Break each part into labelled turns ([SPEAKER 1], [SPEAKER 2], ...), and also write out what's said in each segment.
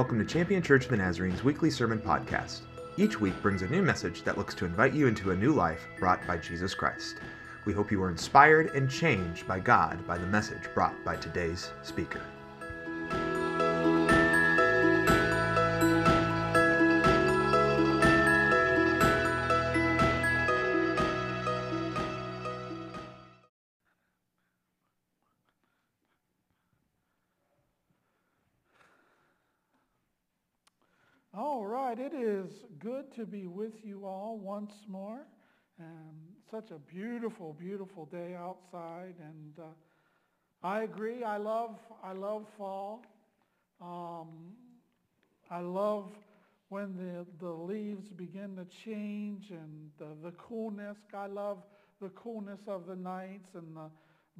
[SPEAKER 1] Welcome to Champion Church of the Nazarene's weekly sermon podcast. Each week brings a new message that looks to invite you into a new life brought by Jesus Christ. We hope you are inspired and changed by God by the message brought by today's speaker.
[SPEAKER 2] Good to be with you all once more. Um, such a beautiful, beautiful day outside, and uh, I agree. I love, I love fall. Um, I love when the, the leaves begin to change and the, the coolness. I love the coolness of the nights and the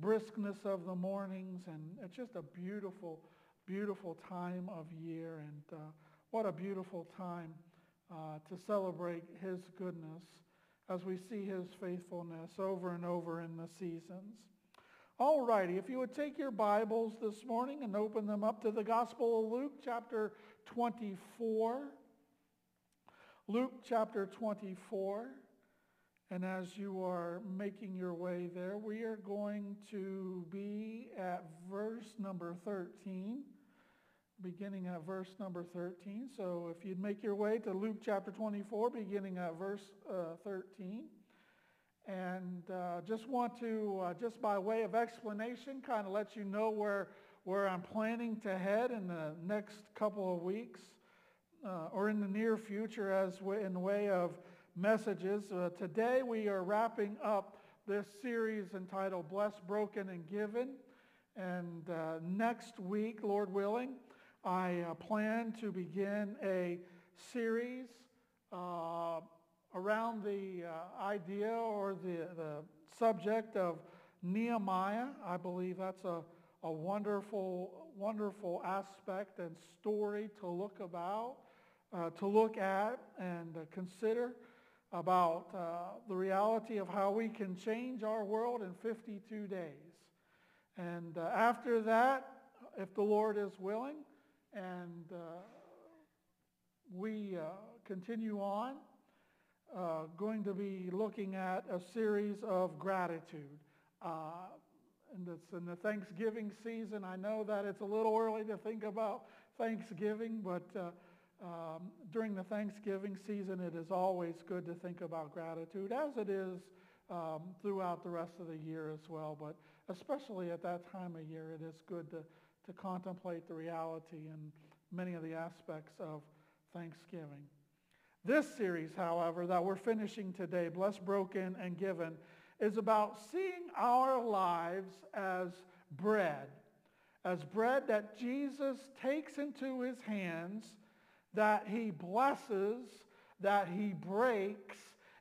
[SPEAKER 2] briskness of the mornings, and it's just a beautiful, beautiful time of year. And uh, what a beautiful time uh, to celebrate his goodness as we see his faithfulness over and over in the seasons. All righty, if you would take your Bibles this morning and open them up to the Gospel of Luke, chapter 24. Luke chapter 24. And as you are making your way there, we are going to be at verse number 13 beginning at verse number 13. So if you'd make your way to Luke chapter 24, beginning at verse uh, 13. And uh, just want to, uh, just by way of explanation, kind of let you know where, where I'm planning to head in the next couple of weeks uh, or in the near future as w- in way of messages. Uh, today we are wrapping up this series entitled Blessed, Broken, and Given. And uh, next week, Lord willing, I uh, plan to begin a series uh, around the uh, idea or the, the subject of Nehemiah. I believe that's a, a wonderful, wonderful aspect and story to look about, uh, to look at and uh, consider about uh, the reality of how we can change our world in 52 days. And after that, if the Lord is willing, and uh, we uh, continue on, uh, going to be looking at a series of gratitude. and it's in the Thanksgiving season. I know that it's a little early to think about Thanksgiving, but um, during the Thanksgiving season, it is always good to think about gratitude, as it is um, throughout the rest of the year as well. But especially at that time of year, it is good to to contemplate the reality and many of the aspects of Thanksgiving. This series, however, that we're finishing today, Blessed, Broken, and Given, is about seeing our lives as bread, as bread that Jesus takes into his hands, that he blesses, that he breaks,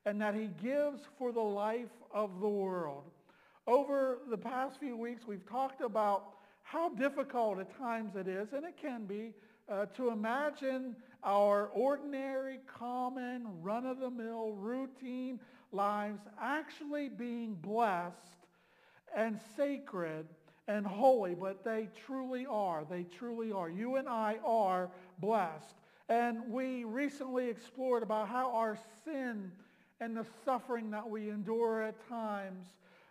[SPEAKER 2] and that he gives for the life of the world. Over the past few weeks, we've talked about how difficult at times it is, and it can be, uh, to imagine our ordinary, common, run-of-the-mill, routine lives actually being blessed and sacred and holy, but they truly are. They truly are. You and I are blessed. And we recently explored about how our sin and the suffering that we endure at times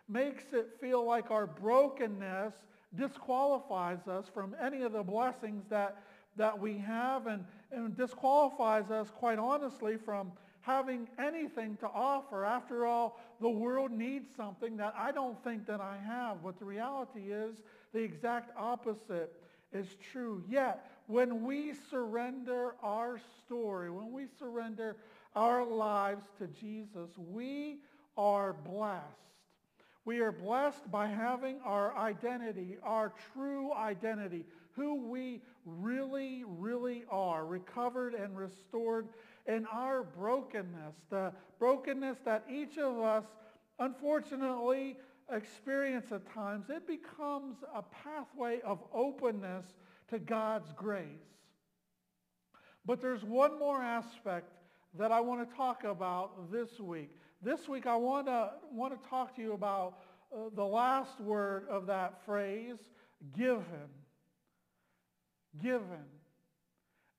[SPEAKER 2] makes it feel like our brokenness disqualifies us from any of the blessings that, that we have and, and disqualifies us, quite honestly, from having anything to offer. After all, the world needs something that I don't think that I have. But the reality is the exact opposite is true. Yet, when we surrender our story, when we surrender our lives to Jesus, we are blessed. We are blessed by having our identity, our true identity, who we really, really are, recovered and restored in our brokenness, the brokenness that each of us unfortunately experience at times. It becomes a pathway of openness to God's grace. But there's one more aspect that I want to talk about this week. This week I want to, want to talk to you about uh, the last word of that phrase, given. Given.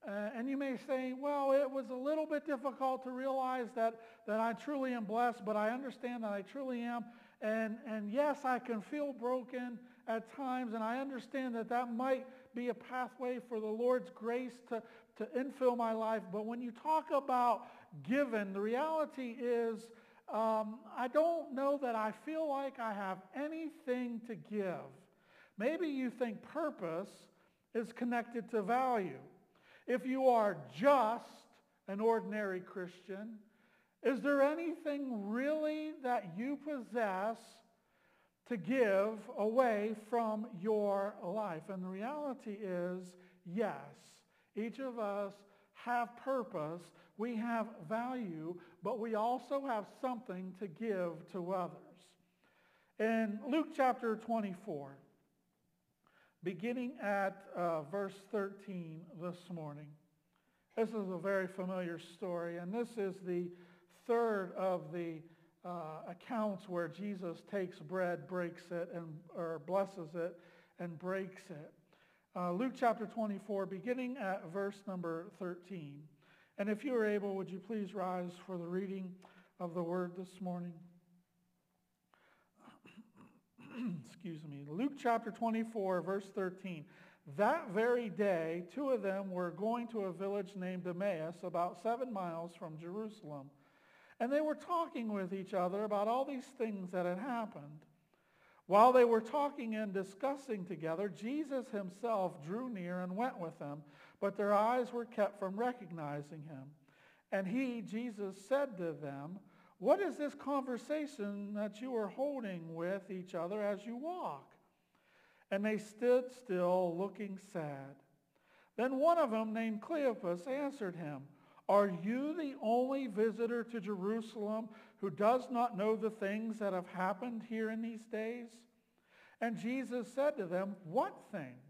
[SPEAKER 2] Uh, and you may say, well, it was a little bit difficult to realize that, that I truly am blessed, but I understand that I truly am. And, and yes, I can feel broken at times, and I understand that that might be a pathway for the Lord's grace to, to infill my life. But when you talk about given, the reality is um, I don't know that I feel like I have anything to give. Maybe you think purpose is connected to value. If you are just an ordinary Christian, is there anything really that you possess to give away from your life? And the reality is, yes, each of us have purpose, we have value, but we also have something to give to others. In Luke chapter 24, beginning at uh, verse 13 this morning, this is a very familiar story, and this is the third of the uh, accounts where Jesus takes bread, breaks it, and or blesses it, and breaks it. Uh, Luke chapter 24, beginning at verse number 13. And if you are able, would you please rise for the reading of the word this morning? Excuse me. Luke chapter 24, verse 13. That very day, two of them were going to a village named Emmaus, about seven miles from Jerusalem. And they were talking with each other about all these things that had happened. While they were talking and discussing together, Jesus himself drew near and went with them, but their eyes were kept from recognizing him. And he, Jesus, said to them, What is this conversation that you are holding with each other as you walk? And they stood still, looking sad. Then one of them, named Cleopas, answered him, Are you the only visitor to Jerusalem who does not know the things that have happened here in these days? And Jesus said to them, What things?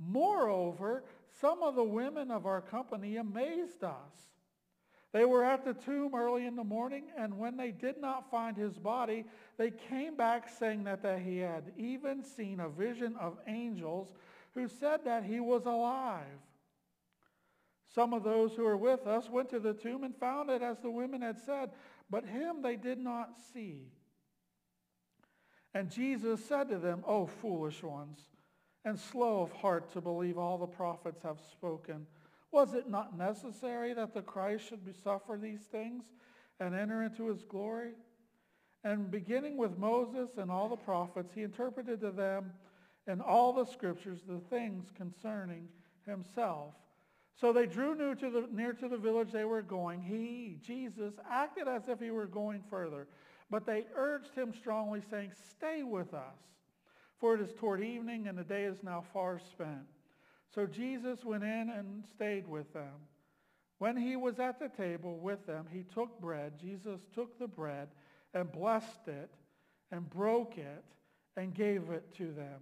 [SPEAKER 2] Moreover, some of the women of our company amazed us. They were at the tomb early in the morning, and when they did not find his body, they came back saying that, he had even seen a vision of angels who said that he was alive. Some of those who were with us went to the tomb and found it as the women had said, but him they did not see. And Jesus said to them, O foolish ones, and slow of heart to believe all the prophets have spoken. Was it not necessary that the Christ should suffer these things and enter into his glory? And beginning with Moses and all the prophets, he interpreted to them in all the scriptures the things concerning himself. So they drew near to, the, near to the village they were going. He, Jesus, acted as if he were going further. But they urged him strongly, saying, Stay with us, for it is toward evening, and the day is now far spent. So Jesus went in and stayed with them. When he was at the table with them, he took bread. Jesus took the bread and blessed it and broke it and gave it to them.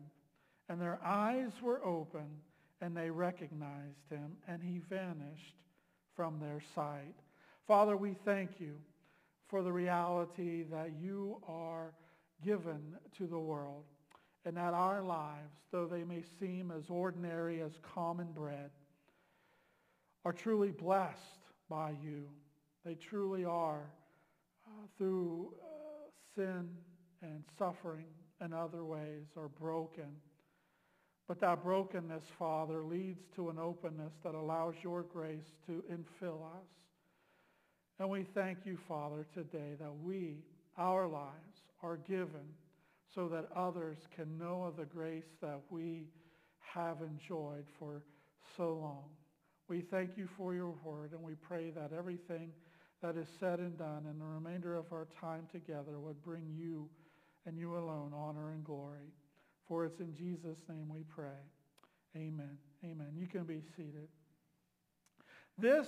[SPEAKER 2] And their eyes were open and they recognized him and he vanished from their sight. Father, we thank you for the reality that you are given to the world and that our lives, though they may seem as ordinary as common bread, are truly blessed by you. They truly are uh, through uh, sin and suffering and other ways are broken. But that brokenness, Father, leads to an openness that allows your grace to infill us. And we thank you, Father, today that we, our lives, are given so that others can know of the grace that we have enjoyed for so long. We thank you for your word, and we pray that everything that is said and done in the remainder of our time together would bring you and you alone honor and glory. For it's in Jesus' name we pray. Amen. Amen. You can be seated. This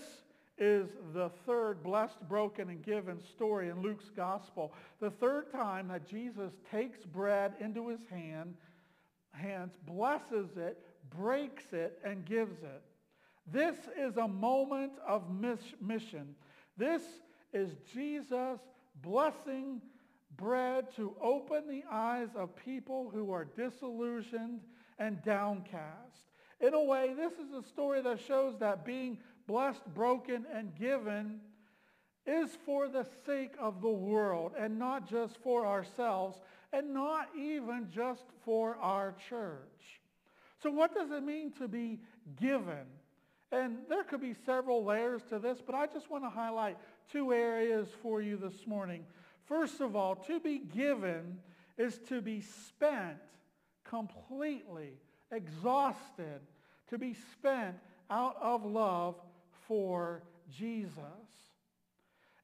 [SPEAKER 2] is the third blessed, broken, and given story in Luke's gospel. The third time that Jesus takes bread into his hand, hands, blesses it, breaks it, and gives it. This is a moment of mission. This is Jesus blessing bread to open the eyes of people who are disillusioned and downcast. In a way, this is a story that shows that being blessed, broken, and given is for the sake of the world and not just for ourselves and not even just for our church. So what does it mean to be given? And there could be several layers to this, but I just want to highlight two areas for you this morning. First of all, to be given is to be spent completely, exhausted, to be spent out of love for Jesus.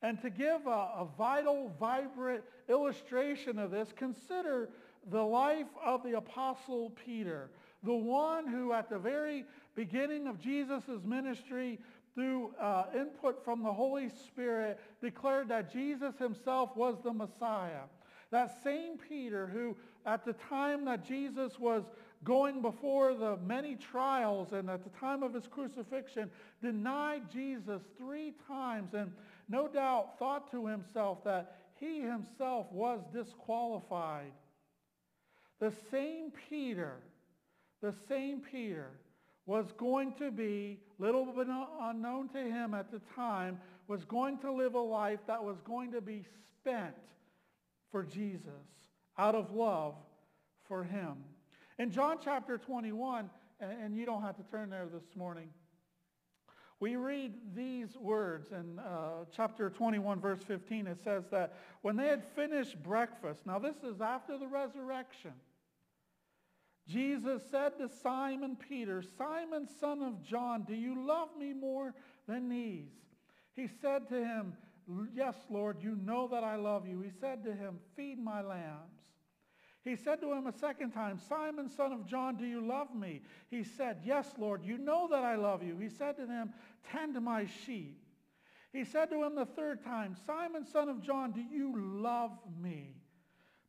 [SPEAKER 2] And to give a, a, vital, vibrant illustration of this, consider the life of the Apostle Peter, the one who at the very beginning of Jesus' ministry, through uh, input from the Holy Spirit, declared that Jesus himself was the Messiah. That same Peter who at the time that Jesus was going before the many trials and at the time of his crucifixion, denied Jesus three times and no doubt thought to himself that he himself was disqualified. The same Peter, the same Peter was going to be, little unknown to him at the time, was going to live a life that was going to be spent for Jesus out of love for him. In John chapter 21, and you don't have to turn there this morning, we read these words in uh, chapter 21, verse 15. It says that when they had finished breakfast, now this is after the resurrection, Jesus said to Simon Peter, Simon, son of John, do you love me more than these? He said to him, Yes, Lord, you know that I love you. He said to him, Feed my lambs. He said to him a second time, Simon, son of John, do you love me? He said, Yes, Lord, you know that I love you. He said to him, Tend my sheep. He said to him the third time, Simon, son of John, do you love me?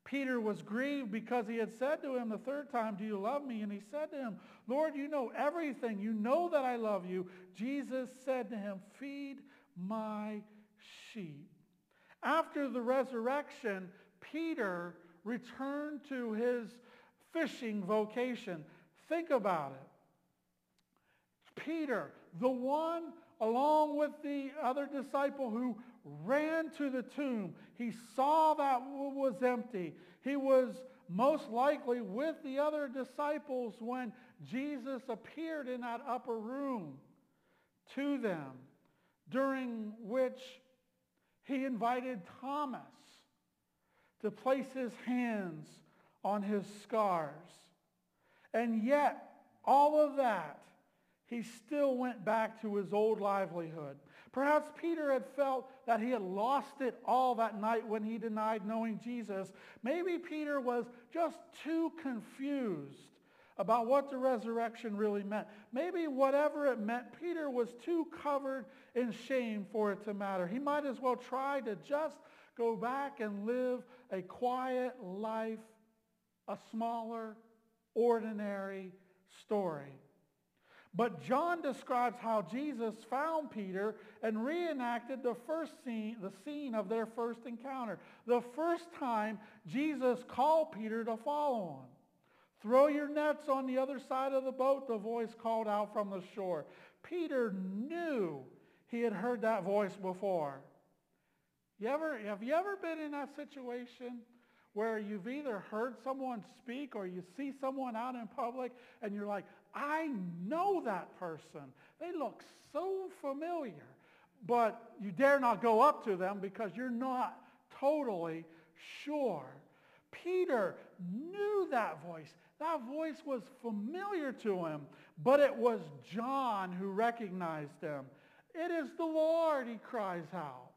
[SPEAKER 2] Peter was grieved because he had said to him the third time, do you love me? And he said to him, Lord, you know everything. You know that I love you. Jesus said to him, feed my sheep. After the resurrection, Peter return to his fishing vocation. Think about it. Peter, the one along with the other disciple who ran to the tomb. He saw that was empty. He was most likely with the other disciples when Jesus appeared in that upper room to them, during which he invited Thomas to place his hands on his scars. And yet, all of that, he still went back to his old livelihood. Perhaps Peter had felt that he had lost it all that night when he denied knowing Jesus. Maybe Peter was just too confused about what the resurrection really meant. Maybe whatever it meant, Peter was too covered in shame for it to matter. He might as well try to just go back and live a quiet life, a smaller, ordinary story. But John describes how Jesus found Peter and reenacted the first scene, the scene of their first encounter. The first time Jesus called Peter to follow him. Throw your nets on the other side of the boat, the voice called out from the shore. Peter knew he had heard that voice before. You ever, have you ever been in that situation where you've either heard someone speak or you see someone out in public and you're like, I know that person. They look so familiar. But you dare not go up to them because you're not totally sure. Peter knew that voice. That voice was familiar to him, but it was John who recognized him. It is the Lord, he cries out.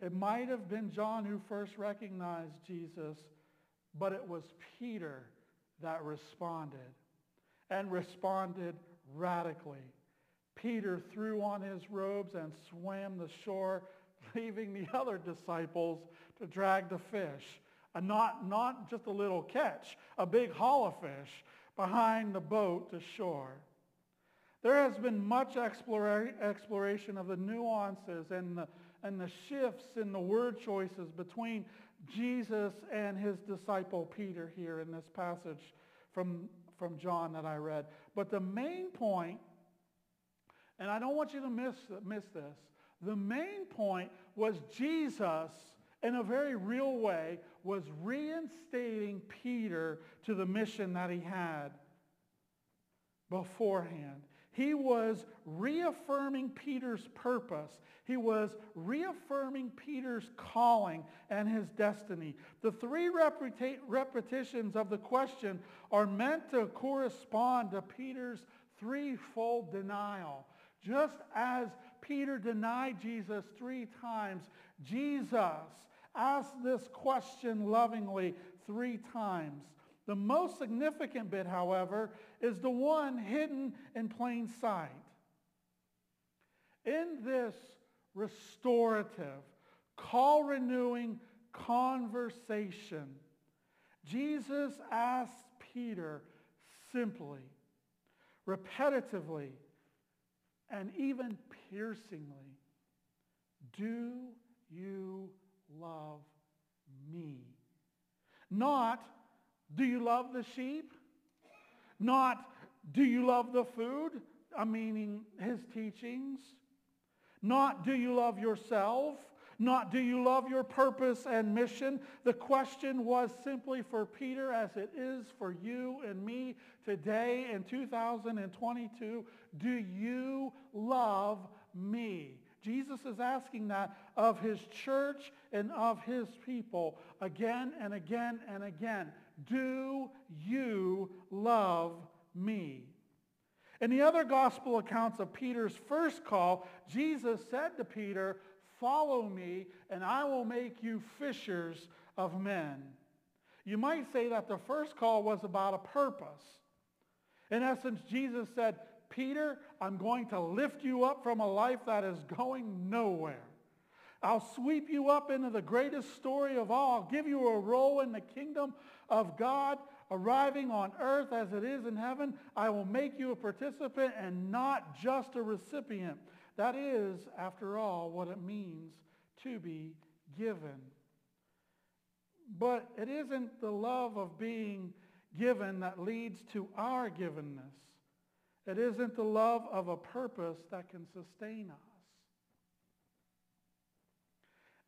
[SPEAKER 2] It might have been John who first recognized Jesus, but it was Peter that responded and responded radically. Peter threw on his robes and swam the shore, leaving the other disciples to drag the fish. A not, not just a little catch, a big haul of fish behind the boat to shore. There has been much exploration of the nuances and the, and the shifts in the word choices between Jesus and his disciple Peter here in this passage from, from John that I read. But the main point, and I don't want you to miss, miss this, the main point was Jesus, in a very real way, was reinstating Peter to the mission that he had beforehand. He was reaffirming Peter's purpose. He was reaffirming Peter's calling and his destiny. The three repeti- repetitions of the question are meant to correspond to Peter's threefold denial. Just as Peter denied Jesus three times, Jesus asked this question lovingly three times. The most significant bit, however, is the one hidden in plain sight. In this restorative, call renewing conversation, Jesus asks Peter simply, repetitively, and even piercingly, do you love me? Not, do you love the sheep? Not, do you love the food? I'm meaning his teachings. Not, do you love yourself? Not, do you love your purpose and mission? The question was simply for Peter as it is for you and me today in 2022. Do you love me? Jesus is asking that of his church and of his people again and again and again. Do you love me? In the other gospel accounts of Peter's first call, Jesus said to Peter, follow me and I will make you fishers of men. You might say that the first call was about a purpose. In essence, Jesus said, Peter, I'm going to lift you up from a life that is going nowhere. I'll sweep you up into the greatest story of all. I'll give you a role in the kingdom of God arriving on earth as it is in heaven. I will make you a participant and not just a recipient. That is, after all, what it means to be given. But it isn't the love of being given that leads to our givenness. It isn't the love of a purpose that can sustain us.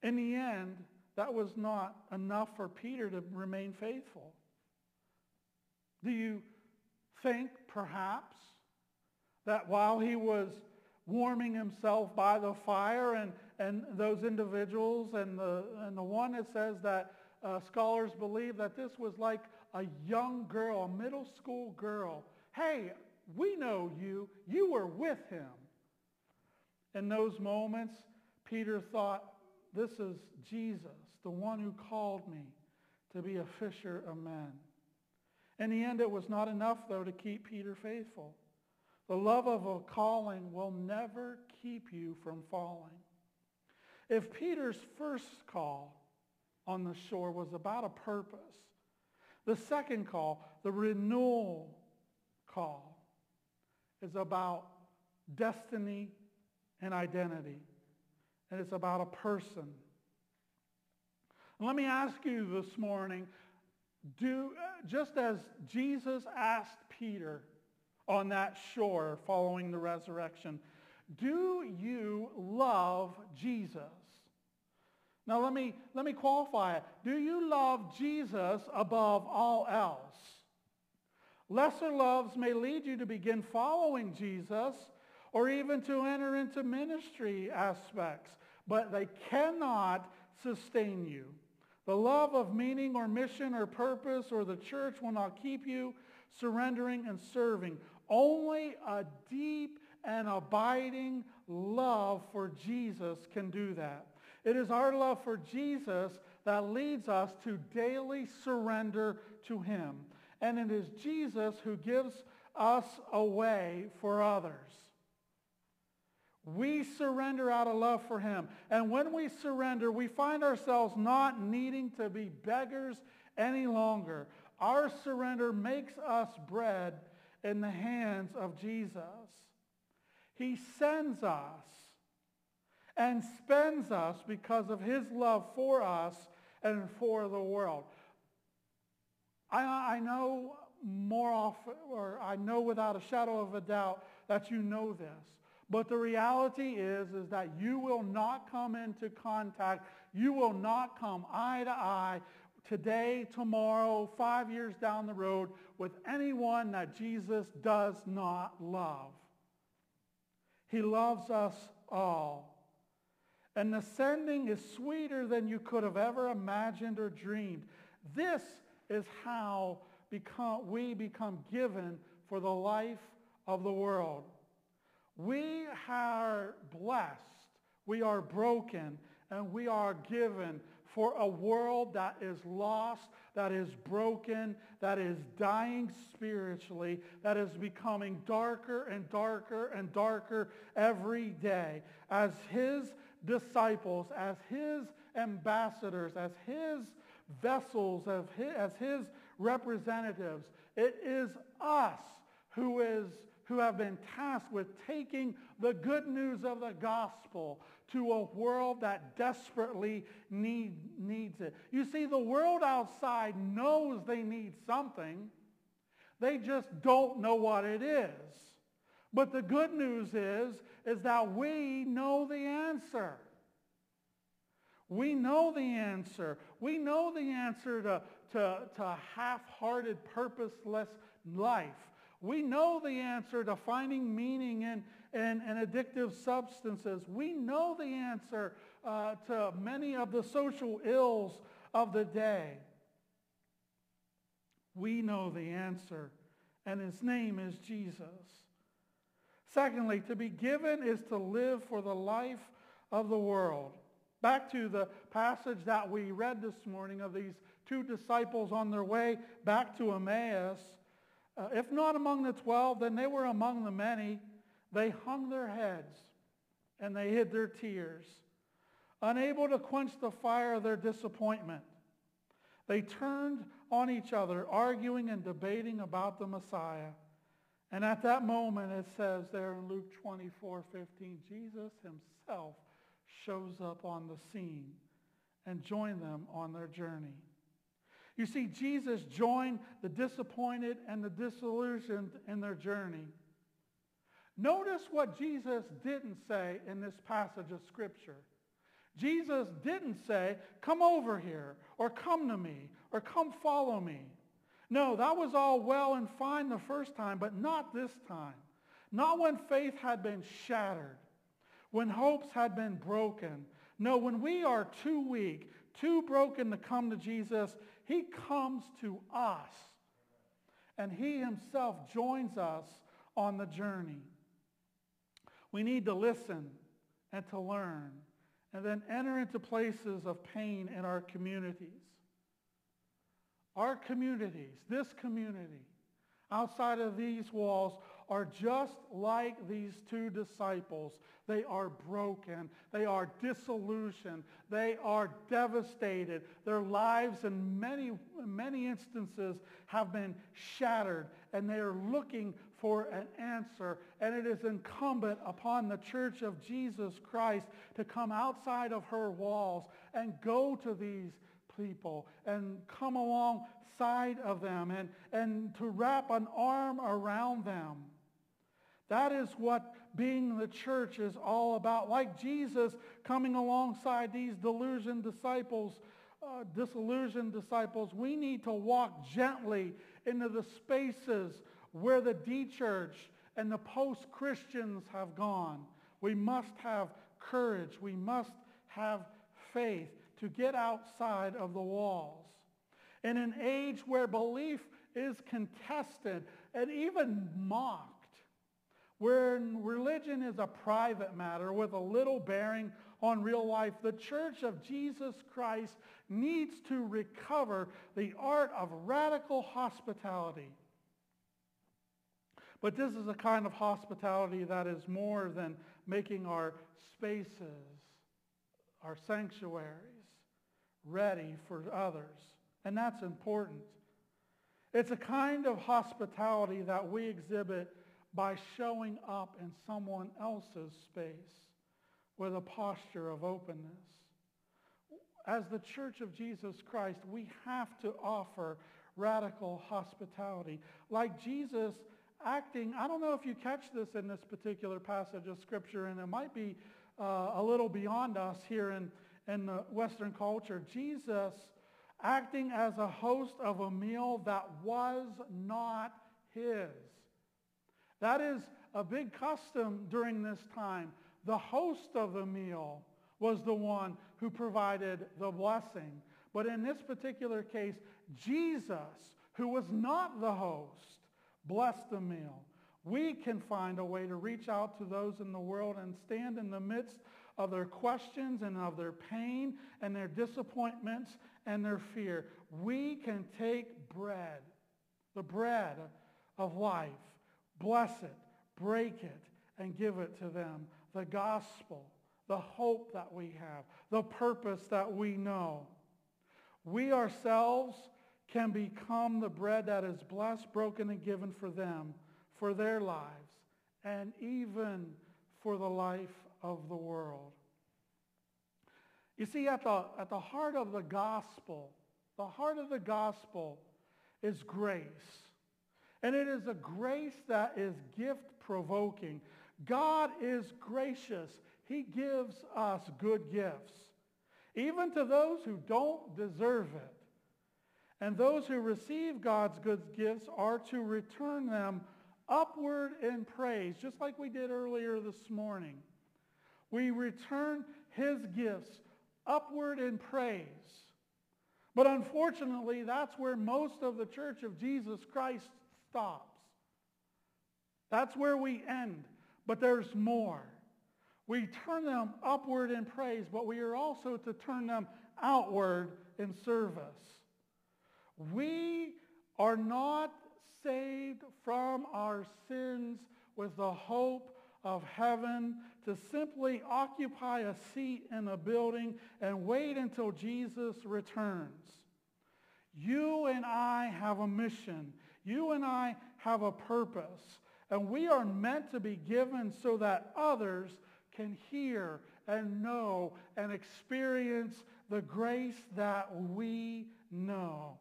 [SPEAKER 2] In the end, that was not enough for Peter to remain faithful. Do you think, perhaps, that while he was warming himself by the fire and, and those individuals and the, and the one that says that uh, scholars believe that this was like a young girl, a middle school girl. Hey, we know you. You were with him. In those moments, Peter thought, this is Jesus, the one who called me to be a fisher of men. In the end, it was not enough, though, to keep Peter faithful. The love of a calling will never keep you from falling. If Peter's first call on the shore was about a purpose, the second call, the renewal call, is about destiny and identity. And it's about a person. Let me ask you this morning, do, uh, just as Jesus asked Peter on that shore following the resurrection, do you love Jesus? Now let me, let me qualify it. Do you love Jesus above all else? Lesser loves may lead you to begin following Jesus or even to enter into ministry aspects, but they cannot sustain you. The love of meaning or mission or purpose or the church will not keep you surrendering and serving. Only a deep and abiding love for Jesus can do that. It is our love for Jesus that leads us to daily surrender to him. And it is Jesus who gives us away for others. We surrender out of love for him. And when we surrender, we find ourselves not needing to be beggars any longer. Our surrender makes us bread in the hands of Jesus. He sends us and spends us because of his love for us and for the world. I, I know more often, or I know without a shadow of a doubt that you know this. But the reality is, is that you will not come into contact, you will not come eye to eye today, tomorrow, five years down the road with anyone that Jesus does not love. He loves us all. And the sending is sweeter than you could have ever imagined or dreamed. This is how become, we become given for the life of the world. We are blessed, we are broken, and we are given for a world that is lost, that is broken, that is dying spiritually, that is becoming darker and darker and darker every day. As his disciples, as his ambassadors, as his vessels, as his, as his representatives, it is us who is who have been tasked with taking the good news of the gospel to a world that desperately need, needs it. You see, the world outside knows they need something. They just don't know what it is. But the good news is, is that we know the answer. We know the answer. We know the answer to, to, to half-hearted, purposeless life. We know the answer to finding meaning in, in, in addictive substances. We know the answer uh, to many of the social ills of the day. We know the answer, and his name is Jesus. Secondly, to be given is to live for the life of the world. Back to the passage that we read this morning of these two disciples on their way back to Emmaus. Uh, if not among the twelve, then they were among the many. They hung their heads and they hid their tears, unable to quench the fire of their disappointment. They turned on each other, arguing and debating about the Messiah. And at that moment, it says there in Luke 24, 15, Jesus himself shows up on the scene and joined them on their journey. You see, Jesus joined the disappointed and the disillusioned in their journey. Notice what Jesus didn't say in this passage of Scripture. Jesus didn't say, come over here, or come to me, or come follow me. No, that was all well and fine the first time, but not this time. Not when faith had been shattered, when hopes had been broken. No, when we are too weak, too broken to come to Jesus, he comes to us. And he himself joins us on the journey. We need to listen and to learn and then enter into places of pain in our communities. Our communities, this community, outside of these walls are just like these two disciples. They are broken. They are disillusioned. They are devastated. Their lives in many, many instances have been shattered and they are looking for an answer. And it is incumbent upon the church of Jesus Christ to come outside of her walls and go to these people and come alongside of them and, and to wrap an arm around them. That is what being the church is all about. Like Jesus coming alongside these delusioned disciples, uh, disillusioned disciples, we need to walk gently into the spaces where the de-church and the post-Christians have gone. We must have courage. We must have faith to get outside of the walls. In an age where belief is contested and even mocked, where religion is a private matter with a little bearing on real life, the church of Jesus Christ needs to recover the art of radical hospitality. But this is a kind of hospitality that is more than making our spaces, our sanctuaries ready for others. And that's important. It's a kind of hospitality that we exhibit by showing up in someone else's space with a posture of openness. As the Church of Jesus Christ, we have to offer radical hospitality. Like Jesus acting, I don't know if you catch this in this particular passage of Scripture, and it might be uh, a little beyond us here in, in the Western culture. Jesus acting as a host of a meal that was not his. That is a big custom during this time. The host of the meal was the one who provided the blessing. But in this particular case, Jesus, who was not the host, blessed the meal. We can find a way to reach out to those in the world and stand in the midst of their questions and of their pain and their disappointments and their fear. We can take bread, the bread of life, bless it, break it, and give it to them. The gospel, the hope that we have, the purpose that we know. We ourselves can become the bread that is blessed, broken, and given for them, for their lives, and even for the life of the world. You see, at the, at the heart of the gospel, the heart of the gospel is grace. And it is a grace that is gift provoking. God is gracious. He gives us good gifts, even to those who don't deserve it. And those who receive God's good gifts are to return them upward in praise, just like we did earlier this morning. We return his gifts upward in praise. But unfortunately, that's where most of the church of Jesus Christ stops. That's where we end. But there's more. We turn them upward in praise, but we are also to turn them outward in service. We are not saved from our sins with the hope of heaven to simply occupy a seat in a building and wait until Jesus returns. You and I have a mission. You and I have a purpose. And we are meant to be given so that others can hear and know and experience the grace that we know.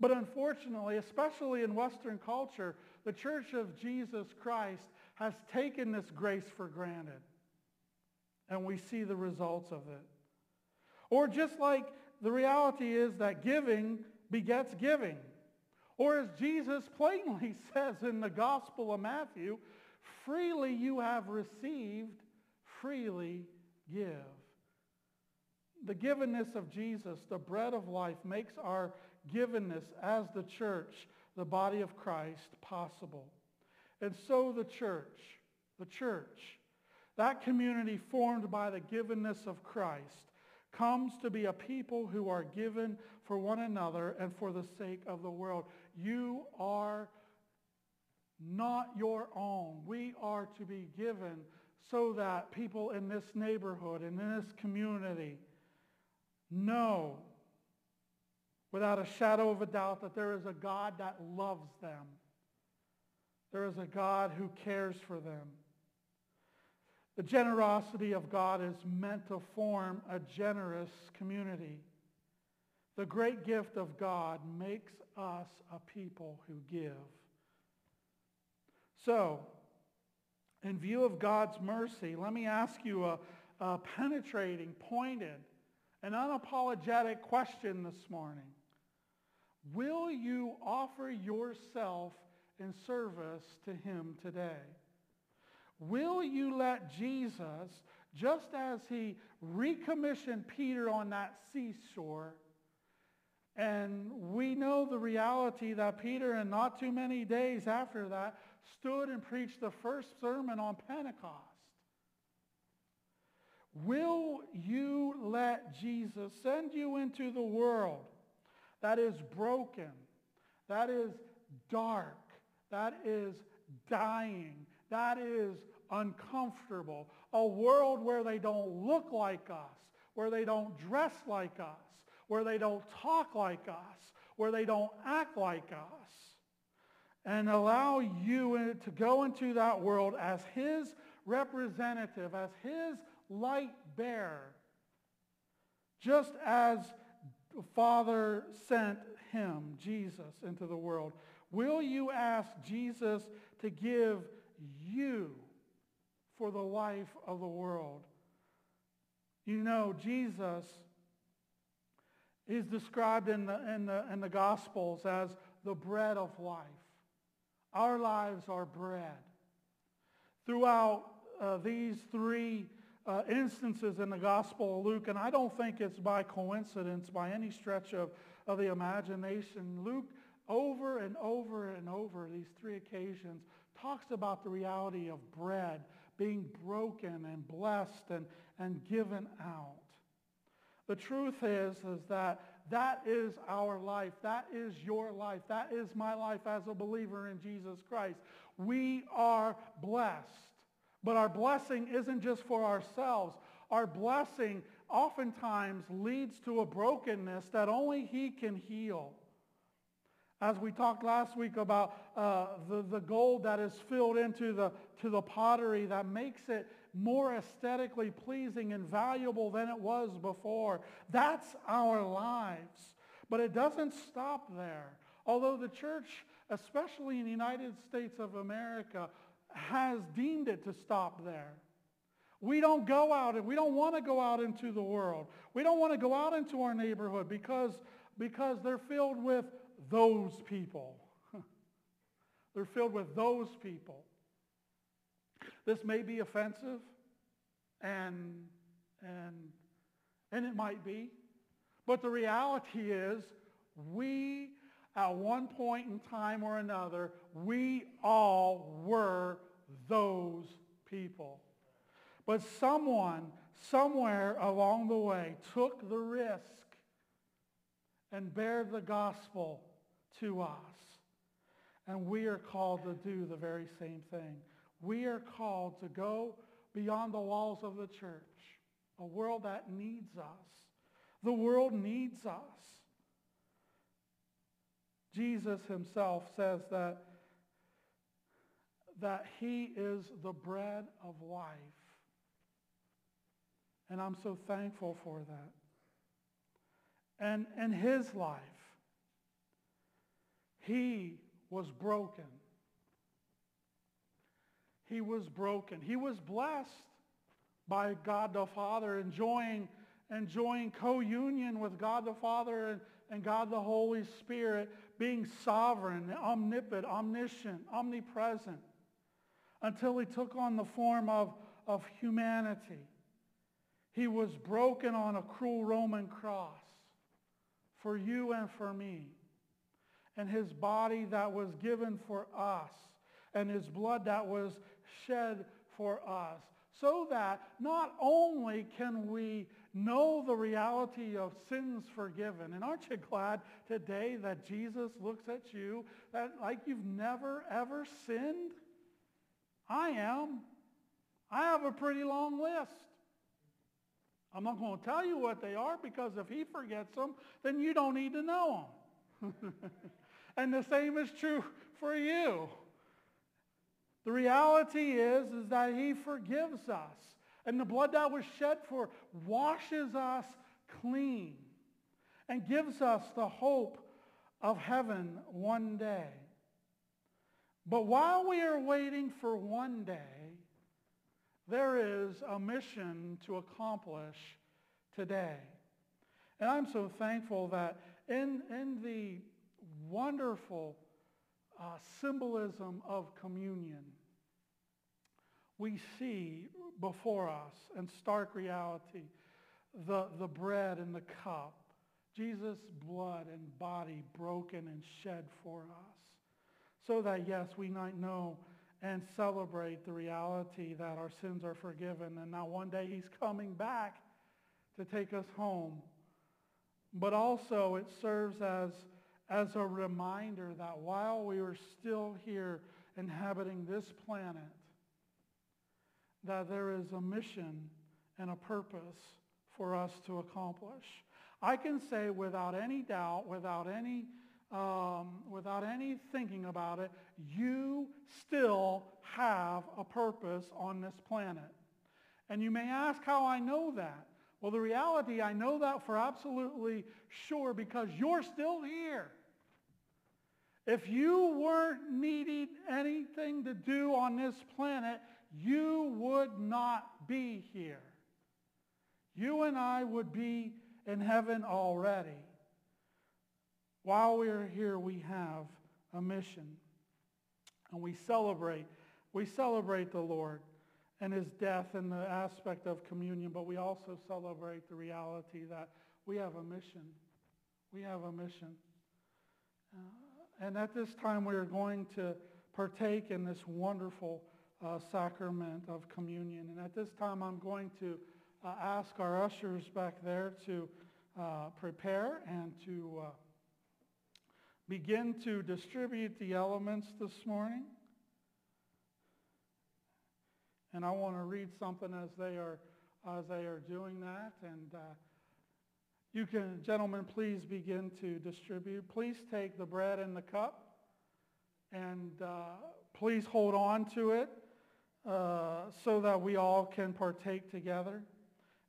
[SPEAKER 2] But unfortunately, especially in Western culture, the Church of Jesus Christ has taken this grace for granted. And we see the results of it. Or just like the reality is that giving begets giving. Or as Jesus plainly says in the Gospel of Matthew, freely you have received, freely give. The givenness of Jesus, the bread of life, makes our givenness as the church, the body of Christ, possible. And so the church, the church, that community formed by the givenness of Christ, comes to be a people who are given for one another and for the sake of the world. You are not your own. We are to be given so that people in this neighborhood and in this community know without a shadow of a doubt that there is a God that loves them there is a God who cares for them. The generosity of God is meant to form a generous community. The great gift of God makes us a people who give. So, in view of God's mercy, let me ask you a, a penetrating, pointed, and unapologetic question this morning. Will you offer yourself in service to him today? Will you let Jesus, just as he recommissioned Peter on that seashore, and we know the reality that Peter, in not too many days after that, stood and preached the first sermon on Pentecost. Will you let Jesus send you into the world that is broken, that is dark, that is dying. That is uncomfortable, a world where they don't look like us, where they don't dress like us, where they don't talk like us, where they don't act like us. And allow you to go into that world as his representative, as his light bearer, just as Father sent him, Jesus, into the world. Will you ask Jesus to give you for the life of the world? You know, Jesus is described in the, in the, in the Gospels as the bread of life. Our lives are bread. Throughout uh, these three uh, instances in the Gospel of Luke, and I don't think it's by coincidence, by any stretch of, of the imagination, Luke over and over and over these three occasions talks about the reality of bread being broken and blessed and, and given out. The truth is, is that that is our life. That is your life. That is my life as a believer in Jesus Christ. We are blessed. But our blessing isn't just for ourselves. Our blessing oftentimes leads to a brokenness that only he can heal. As we talked last week about uh, the, the gold that is filled into the, to the pottery that makes it more aesthetically pleasing and valuable than it was before. That's our lives. But it doesn't stop there. Although the church, especially in the United States of America, has deemed it to stop there. We don't go out and we don't want to go out into the world. We don't want to go out into our neighborhood because, because they're filled with those people. they're filled with those people. This may be offensive, and, and, and it might be. But the reality is we, at one point in time or another, we all were those people. But someone, somewhere along the way, took the risk and bared the gospel to us. And we are called to do the very same thing. We are called to go beyond the walls of the church, a world that needs us. The world needs us. Jesus himself says that, that he is the bread of life. And I'm so thankful for that. And in his life, he was broken he was broken. He was blessed by God the Father, enjoying, enjoying co-union with God the Father and, and God the Holy Spirit, being sovereign, omnipotent, omniscient, omnipresent, until he took on the form of, of humanity. He was broken on a cruel Roman cross for you and for me. And his body that was given for us and his blood that was shed for us so that not only can we know the reality of sins forgiven, and aren't you glad today that Jesus looks at you that like you've never ever sinned? I am. I have a pretty long list. I'm not going to tell you what they are because if he forgets them, then you don't need to know them. and the same is true for you. The reality is, is that he forgives us. And the blood that was shed for washes us clean and gives us the hope of heaven one day. But while we are waiting for one day, there is a mission to accomplish today. And I'm so thankful that in, in the wonderful uh, symbolism of communion, we see before us in stark reality the, the bread and the cup, Jesus' blood and body broken and shed for us, so that, yes, we might know and celebrate the reality that our sins are forgiven and now one day he's coming back to take us home. But also it serves as, as a reminder that while we are still here inhabiting this planet, that there is a mission and a purpose for us to accomplish. I can say without any doubt, without any, um, without any thinking about it, you still have a purpose on this planet. And you may ask how I know that. Well, the reality, I know that for absolutely sure because you're still here. If you weren't needing anything to do on this planet, you would not be here. You and I would be in heaven already. While we are here, we have a mission. And we celebrate. We celebrate the Lord and his death and the aspect of communion, but we also celebrate the reality that we have a mission. We have a mission. Uh, and at this time, we are going to partake in this wonderful uh, sacrament of communion. And at this time, I'm going to uh, ask our ushers back there to uh, prepare and to uh, begin to distribute the elements this morning. And I want to read something as they are, as they are doing that. And uh, you can, gentlemen, please begin to distribute. Please take the bread and the cup and uh, please hold on to it uh, so that we all can partake together.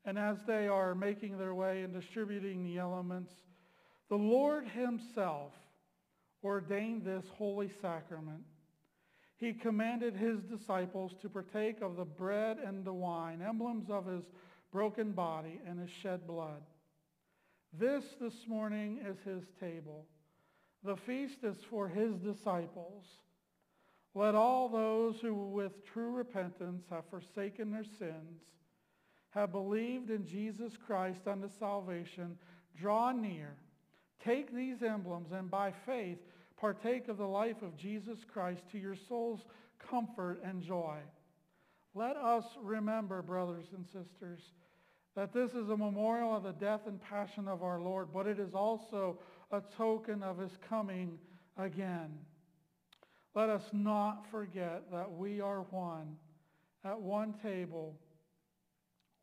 [SPEAKER 2] And as they are making their way and distributing the elements, the Lord himself ordained this holy sacrament he commanded his disciples to partake of the bread and the wine, emblems of his broken body and his shed blood. This this morning is his table. The feast is for his disciples. Let all those who with true repentance have forsaken their sins, have believed in Jesus Christ unto salvation, draw near, take these emblems, and by faith partake of the life of Jesus Christ to your soul's comfort and joy. Let us remember, brothers and sisters, that this is a memorial of the death and passion of our Lord, but it is also a token of his coming again. Let us not forget that we are one at one table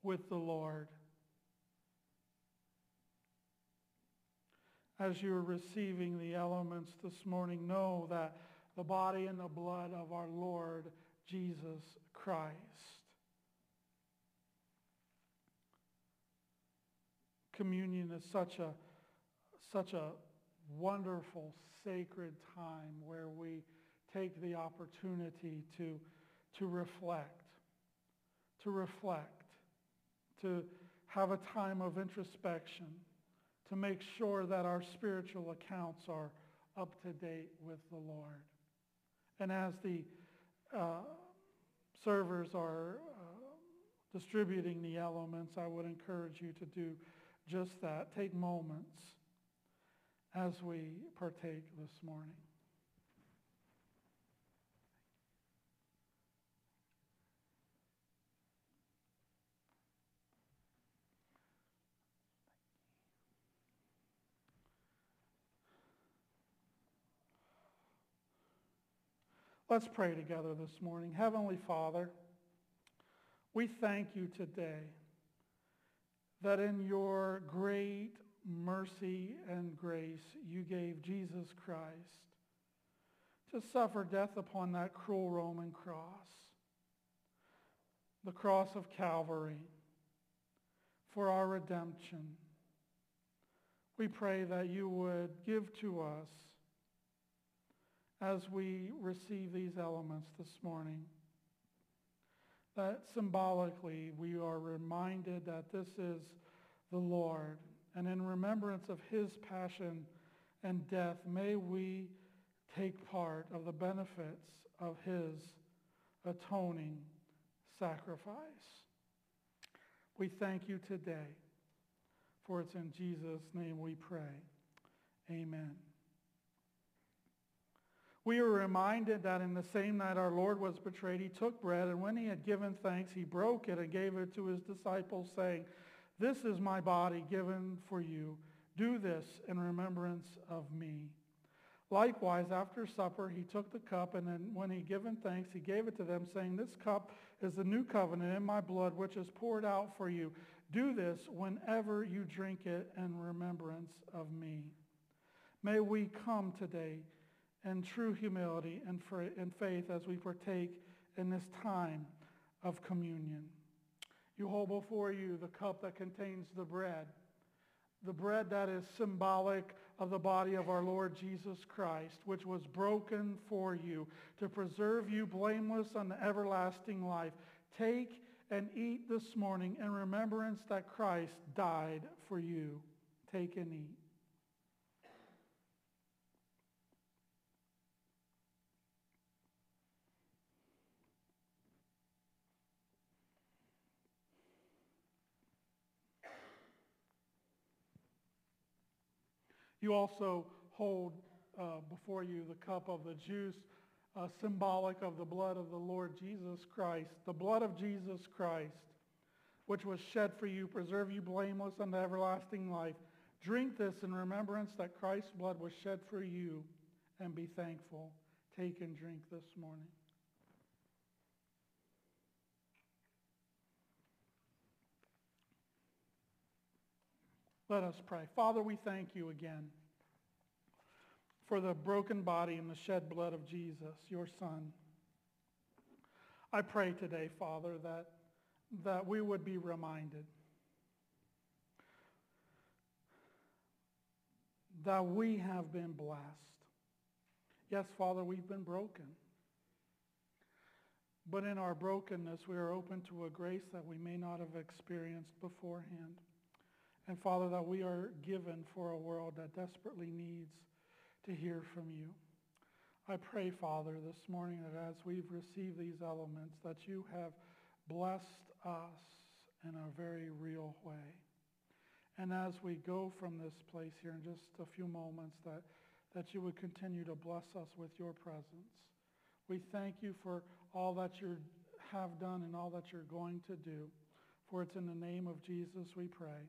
[SPEAKER 2] with the Lord. as you're receiving the elements this morning, know that the body and the blood of our Lord Jesus Christ. Communion is such a, such a wonderful, sacred time where we take the opportunity to, to reflect, to reflect, to have a time of introspection to make sure that our spiritual accounts are up to date with the Lord. And as the uh, servers are uh, distributing the elements, I would encourage you to do just that. Take moments as we partake this morning. Let's pray together this morning. Heavenly Father, we thank you today that in your great mercy and grace you gave Jesus Christ to suffer death upon that cruel Roman cross, the cross of Calvary, for our redemption. We pray that you would give to us as we receive these elements this morning. That symbolically we are reminded that this is the Lord. And in remembrance of his passion and death, may we take part of the benefits of his atoning sacrifice. We thank you today, for it's in Jesus' name we pray. Amen. We are reminded that in the same night our Lord was betrayed, he took bread, and when he had given thanks, he broke it and gave it to his disciples, saying, This is my body given for you. Do this in remembrance of me. Likewise, after supper, he took the cup, and then when he had given thanks, he gave it to them, saying, This cup is the new covenant in my blood, which is poured out for you. Do this whenever you drink it in remembrance of me. May we come today in true humility and in faith as we partake in this time of communion. You hold before you the cup that contains the bread, the bread that is symbolic of the body of our Lord Jesus Christ, which was broken for you to preserve you blameless unto everlasting life. Take and eat this morning in remembrance that Christ died for you. Take and eat. You also hold uh, before you the cup of the juice, uh, symbolic of the blood of the Lord Jesus Christ. The blood of Jesus Christ, which was shed for you, preserve you blameless unto everlasting life. Drink this in remembrance that Christ's blood was shed for you, and be thankful. Take and drink this morning. Let us pray. Father, we thank you again for the broken body and the shed blood of Jesus, your Son. I pray today, Father, that, that we would be reminded that we have been blessed. Yes, Father, we've been broken. But in our brokenness, we are open to a grace that we may not have experienced beforehand. And Father, that we are given for a world that desperately needs to hear from you. I pray, Father, this morning that as we've received these elements, that you have blessed us in a very real way. And as we go from this place here in just a few moments, that, that you would continue to bless us with your presence. We thank you for all that you have done and all that you're going to do. For it's in the name of Jesus we pray.